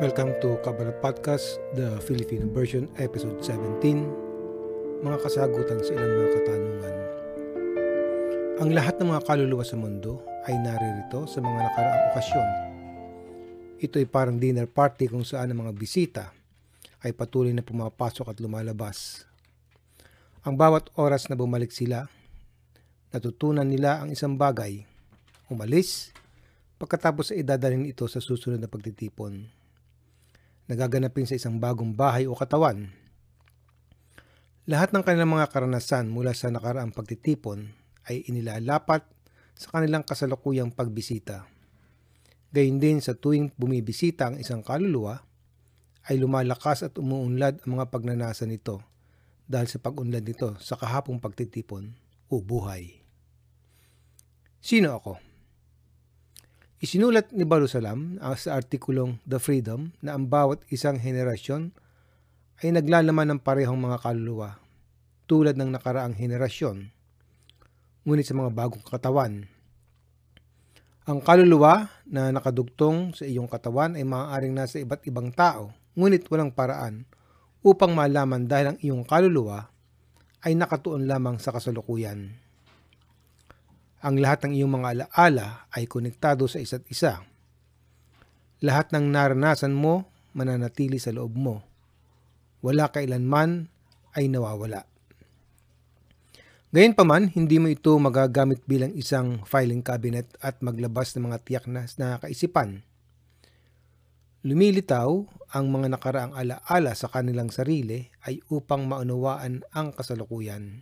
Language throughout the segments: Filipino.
Welcome to Kabbalah Podcast, the Filipino version, episode 17, mga kasagutan sa ilang mga katanungan. Ang lahat ng mga kaluluwa sa mundo ay naririto sa mga nakaraang okasyon. Ito ay parang dinner party kung saan ang mga bisita ay patuloy na pumapasok at lumalabas. Ang bawat oras na bumalik sila, natutunan nila ang isang bagay, umalis, pagkatapos ay idadalhin ito sa susunod na pagtitipon nagaganapin sa isang bagong bahay o katawan. Lahat ng kanilang mga karanasan mula sa nakaraang pagtitipon ay inilalapat sa kanilang kasalukuyang pagbisita. Gayun din sa tuwing bumibisita ang isang kaluluwa, ay lumalakas at umuunlad ang mga pagnanasa nito dahil sa pag-unlad nito sa kahapong pagtitipon o buhay. Sino ako? Isinulat ni Barusalam sa artikulong The Freedom na ang bawat isang henerasyon ay naglalaman ng parehong mga kaluluwa tulad ng nakaraang henerasyon, ngunit sa mga bagong katawan. Ang kaluluwa na nakadugtong sa iyong katawan ay maaaring nasa iba't ibang tao, ngunit walang paraan upang malaman dahil ang iyong kaluluwa ay nakatuon lamang sa kasalukuyan. Ang lahat ng iyong mga alaala ay konektado sa isa't isa. Lahat ng naranasan mo mananatili sa loob mo. Wala kailanman ay nawawala. Gayunpaman, hindi mo ito magagamit bilang isang filing cabinet at maglabas ng mga tiyak na nakakaisipan. Lumilitaw ang mga nakaraang alaala sa kanilang sarili ay upang maunawaan ang kasalukuyan.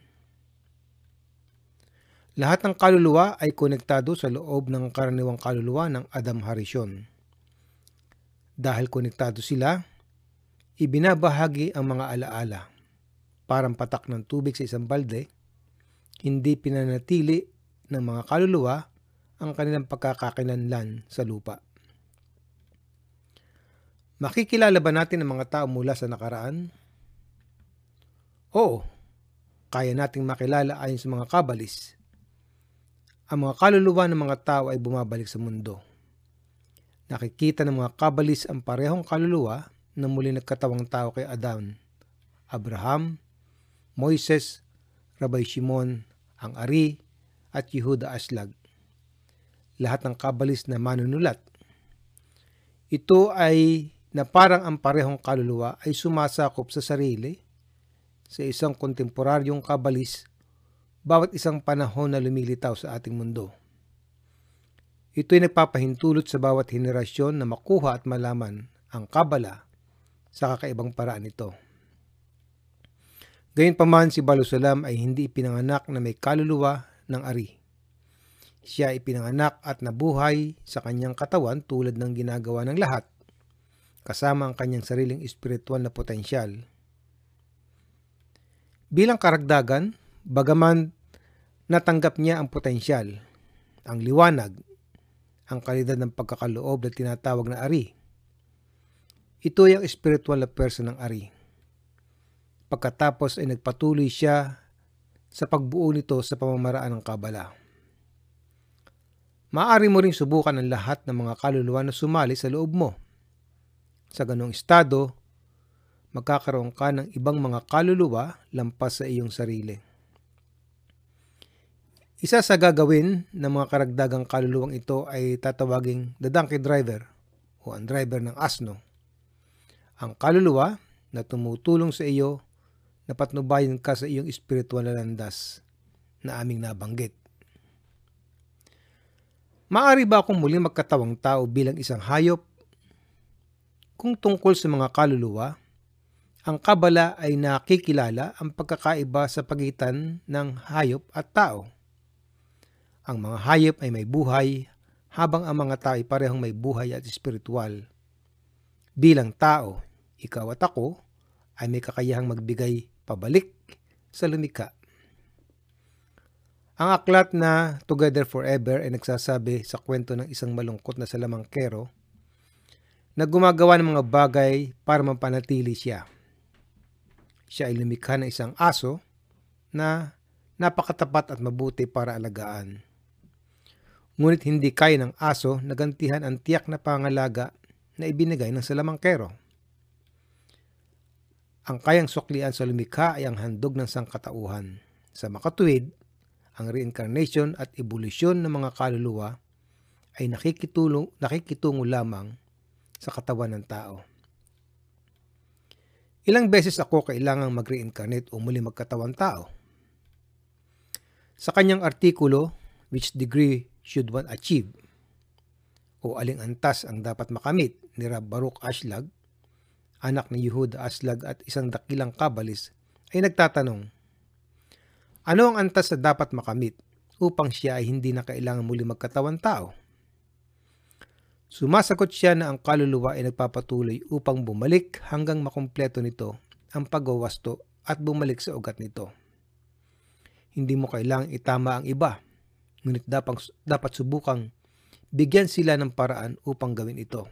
Lahat ng kaluluwa ay konektado sa loob ng karaniwang kaluluwa ng Adam Harishon. Dahil konektado sila, ibinabahagi ang mga alaala. Parang patak ng tubig sa isang balde, hindi pinanatili ng mga kaluluwa ang kanilang pagkakakilanlan sa lupa. Makikilala ba natin ang mga tao mula sa nakaraan? Oo, kaya nating makilala ayon sa mga kabalis ang mga kaluluwa ng mga tao ay bumabalik sa mundo. Nakikita ng mga kabalis ang parehong kaluluwa na muli nagkatawang tao kay Adam, Abraham, Moises, Rabbi Shimon, ang Ari, at Yehuda Aslag. Lahat ng kabalis na manunulat. Ito ay na parang ang parehong kaluluwa ay sumasakop sa sarili sa isang kontemporaryong kabalis bawat isang panahon na lumilitaw sa ating mundo. Ito ay nagpapahintulot sa bawat henerasyon na makuha at malaman ang kabala sa kakaibang paraan nito. Gayunpaman si Balusalam ay hindi ipinanganak na may kaluluwa ng ari. Siya ay pinanganak at nabuhay sa kanyang katawan tulad ng ginagawa ng lahat, kasama ang kanyang sariling espiritual na potensyal. Bilang karagdagan, bagaman natanggap niya ang potensyal, ang liwanag, ang kalidad ng pagkakaloob na tinatawag na ari. Ito ay ang spiritual na person ng ari. Pagkatapos ay nagpatuloy siya sa pagbuo nito sa pamamaraan ng kabala. Maaari mo ring subukan ang lahat ng mga kaluluwa na sumali sa loob mo. Sa ganong estado, magkakaroon ka ng ibang mga kaluluwa lampas sa iyong sarili. Isa sa gagawin ng mga karagdagang kaluluwang ito ay tatawaging the donkey driver o ang driver ng asno. Ang kaluluwa na tumutulong sa iyo na patnubayan ka sa iyong espiritual na landas na aming nabanggit. Maari ba akong muling magkatawang tao bilang isang hayop? Kung tungkol sa mga kaluluwa, ang kabala ay nakikilala ang pagkakaiba sa pagitan ng hayop at tao. Ang mga hayop ay may buhay, habang ang mga tao ay parehong may buhay at espiritual. Bilang tao, ikaw at ako ay may kakayahang magbigay pabalik sa lumika. Ang aklat na Together Forever ay nagsasabi sa kwento ng isang malungkot na salamangkero na gumagawa ng mga bagay para mapanatili siya. siya ay lumikha ng isang aso na napakatapat at mabuti para alagaan. Ngunit hindi kaya ng aso na gantihan ang tiyak na pangalaga na ibinigay ng salamangkero. Ang kayang suklian sa lumikha ay ang handog ng sangkatauhan. Sa makatuwid, ang reincarnation at evolusyon ng mga kaluluwa ay nakikitulong, nakikitungo lamang sa katawan ng tao. Ilang beses ako kailangang mag-reincarnate o muli magkatawan tao? Sa kanyang artikulo, Which Degree Should One Achieve? o aling antas ang dapat makamit ni Rab Baruch Ashlag, anak ni Yehuda Ashlag at isang dakilang kabalis, ay nagtatanong, Ano ang antas na dapat makamit upang siya ay hindi na kailangan muli magkatawan tao? Sumasagot siya na ang kaluluwa ay nagpapatuloy upang bumalik hanggang makumpleto nito ang pagwawasto at bumalik sa ugat nito. Hindi mo kailangang itama ang iba, ngunit dapat, dapat subukang bigyan sila ng paraan upang gawin ito.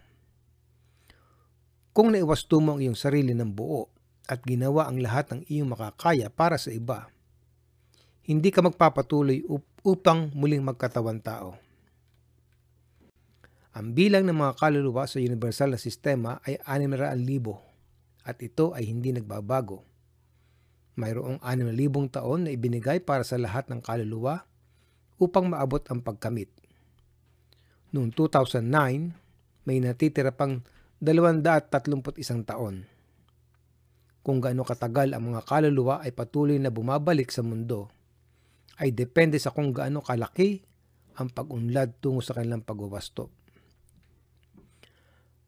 Kung naiwasto mo ang iyong sarili ng buo at ginawa ang lahat ng iyong makakaya para sa iba, hindi ka magpapatuloy upang muling magkatawan tao. Ang bilang ng mga kaluluwa sa universal na sistema ay 600,000 at ito ay hindi nagbabago. Mayroong 6,000 taon na ibinigay para sa lahat ng kaluluwa upang maabot ang pagkamit. Noong 2009, may natitira pang 231 taon. Kung gaano katagal ang mga kaluluwa ay patuloy na bumabalik sa mundo, ay depende sa kung gaano kalaki ang pag-unlad tungo sa kanilang pagwawasto.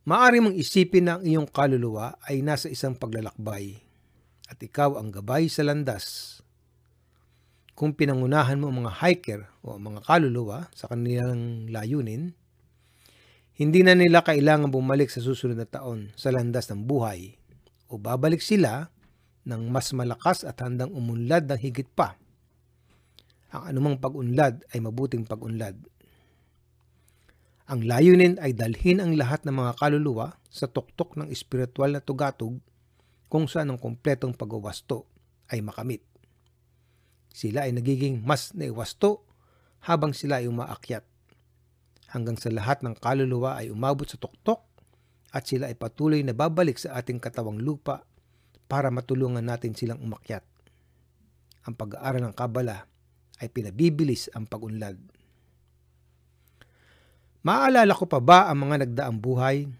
Maari mong isipin na ang iyong kaluluwa ay nasa isang paglalakbay at ikaw ang gabay sa landas. Kung pinangunahan mo ang mga hiker o ang mga kaluluwa sa kanilang layunin, hindi na nila kailangan bumalik sa susunod na taon sa landas ng buhay o babalik sila ng mas malakas at handang umunlad ng higit pa. Ang anumang pag-unlad ay mabuting pag-unlad ang layunin ay dalhin ang lahat ng mga kaluluwa sa tuktok ng espiritual na tugatog kung saan ang kompletong pagwawasto ay makamit. Sila ay nagiging mas naiwasto habang sila ay umaakyat hanggang sa lahat ng kaluluwa ay umabot sa tuktok at sila ay patuloy na babalik sa ating katawang lupa para matulungan natin silang umakyat. Ang pag-aaral ng Kabala ay pinabibilis ang pag-unlad. Maaalala ko pa ba ang mga nagdaang buhay?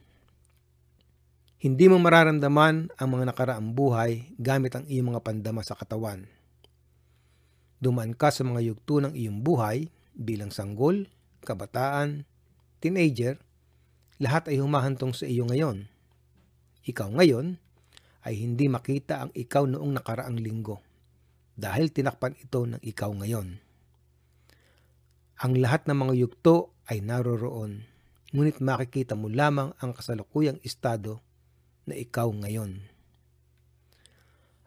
Hindi mo mararamdaman ang mga nakaraang buhay gamit ang iyong mga pandama sa katawan. Dumaan ka sa mga yugto ng iyong buhay bilang sanggol, kabataan, teenager, lahat ay humahantong sa iyo ngayon. Ikaw ngayon ay hindi makita ang ikaw noong nakaraang linggo dahil tinakpan ito ng ikaw ngayon. Ang lahat ng mga yugto ay naroroon, ngunit makikita mo lamang ang kasalukuyang estado na ikaw ngayon.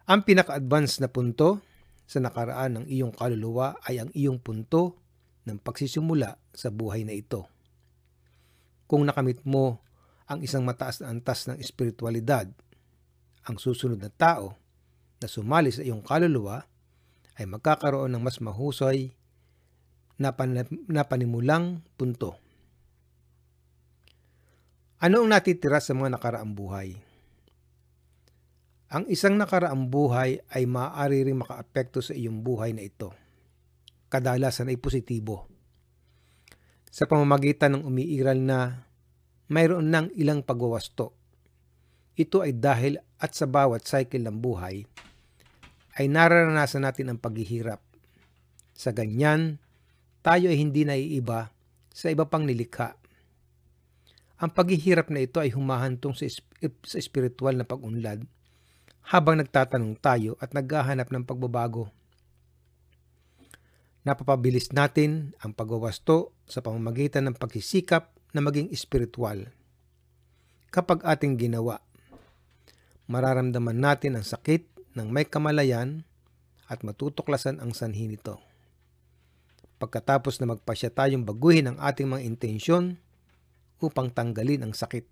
Ang pinaka-advance na punto sa nakaraan ng iyong kaluluwa ay ang iyong punto ng pagsisimula sa buhay na ito. Kung nakamit mo ang isang mataas na antas ng espiritualidad, ang susunod na tao na sumali sa iyong kaluluwa ay magkakaroon ng mas mahusay na, pan- na panimulang punto. Ano ang natitira sa mga nakaraang buhay? Ang isang nakaraang buhay ay maaari rin makaapekto sa iyong buhay na ito. Kadalasan ay positibo. Sa pamamagitan ng umiiral na mayroon ng ilang pagwawasto. Ito ay dahil at sa bawat cycle ng buhay ay nararanasan natin ang paghihirap. Sa ganyan, tayo ay hindi naiiba sa iba pang nilikha. Ang paghihirap na ito ay humahantong sa, sa espiritual na pag-unlad habang nagtatanong tayo at naghahanap ng pagbabago. Napapabilis natin ang pagwawasto sa pamamagitan ng pagsisikap na maging espiritual. Kapag ating ginawa, mararamdaman natin ang sakit ng may kamalayan at matutuklasan ang sanhi nito. Pagkatapos na magpasya tayong baguhin ang ating mga intensyon upang tanggalin ang sakit.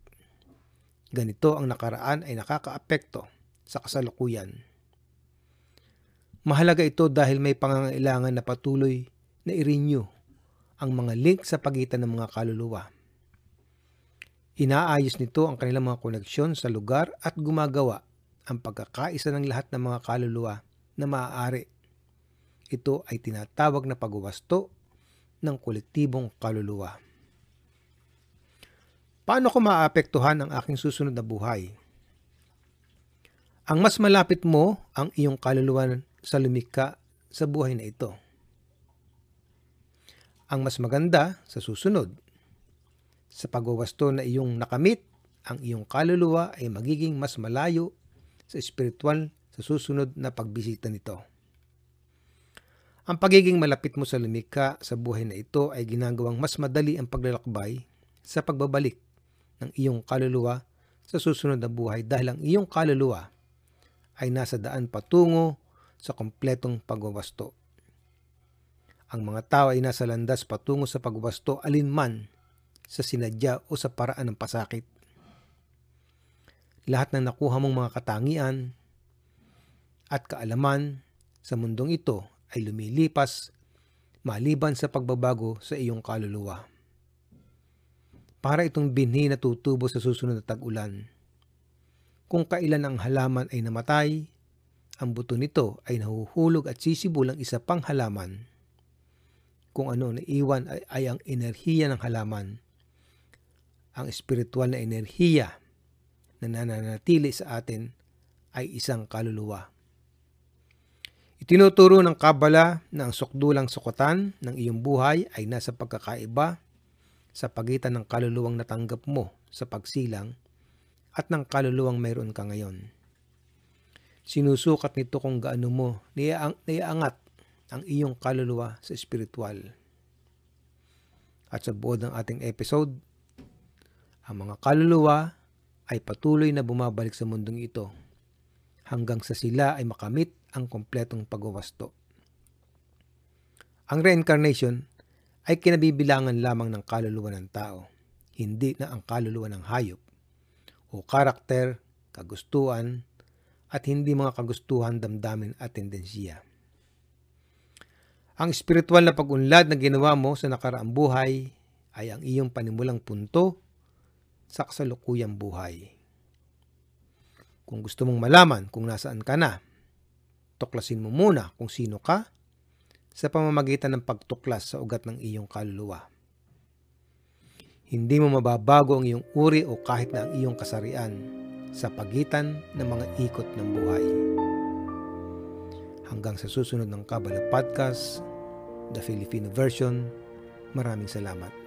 Ganito ang nakaraan ay nakakaapekto sa kasalukuyan. Mahalaga ito dahil may pangangailangan na patuloy na i-renew ang mga link sa pagitan ng mga kaluluwa. Inaayos nito ang kanilang mga koneksyon sa lugar at gumagawa ang pagkakaisa ng lahat ng mga kaluluwa na maaari. Ito ay tinatawag na pagwawasto ng kolektibong kaluluwa. Paano ko maapektuhan ang aking susunod na buhay? Ang mas malapit mo ang iyong kaluluwa sa lumika sa buhay na ito. Ang mas maganda sa susunod, sa pagwawasto na iyong nakamit, ang iyong kaluluwa ay magiging mas malayo sa espiritual sa susunod na pagbisita nito. Ang pagiging malapit mo sa lumika sa buhay na ito ay ginagawang mas madali ang paglalakbay sa pagbabalik ng iyong kaluluwa sa susunod na buhay dahil ang iyong kaluluwa ay nasa daan patungo sa kompletong pagwawasto. Ang mga tao ay nasa landas patungo sa pagwasto alinman sa sinadya o sa paraan ng pasakit. Lahat ng nakuha mong mga katangian at kaalaman sa mundong ito ay lumilipas maliban sa pagbabago sa iyong kaluluwa. Para itong binhi na tutubo sa susunod na tag-ulan kung kailan ang halaman ay namatay, ang buto nito ay nahuhulog at sisibulang isa pang halaman. Kung ano na iwan ay, ay ang enerhiya ng halaman. Ang espiritual na enerhiya na nananatili sa atin ay isang kaluluwa. Itinuturo ng Kabala na ang sukdulang sukutan ng iyong buhay ay nasa pagkakaiba sa pagitan ng kaluluwang natanggap mo sa pagsilang at ng kaluluwang mayroon ka ngayon. Sinusukat nito kung gaano mo naiaangat ang iyong kaluluwa sa espiritual. At sa buod ng ating episode, ang mga kaluluwa ay patuloy na bumabalik sa mundong ito hanggang sa sila ay makamit ang kompletong pagwawasto. Ang reincarnation ay kinabibilangan lamang ng kaluluwa ng tao, hindi na ang kaluluwa ng hayop o karakter, kagustuhan, at hindi mga kagustuhan, damdamin at tendensiya. Ang espiritual na pag-unlad na ginawa mo sa nakaraang buhay ay ang iyong panimulang punto sa kasalukuyang buhay. Kung gusto mong malaman kung nasaan ka na, tuklasin mo muna kung sino ka sa pamamagitan ng pagtuklas sa ugat ng iyong kaluluwa. Hindi mo mababago ang iyong uri o kahit na ang iyong kasarian sa pagitan ng mga ikot ng buhay. Hanggang sa susunod ng Kabbalah Podcast, the Filipino version, maraming salamat.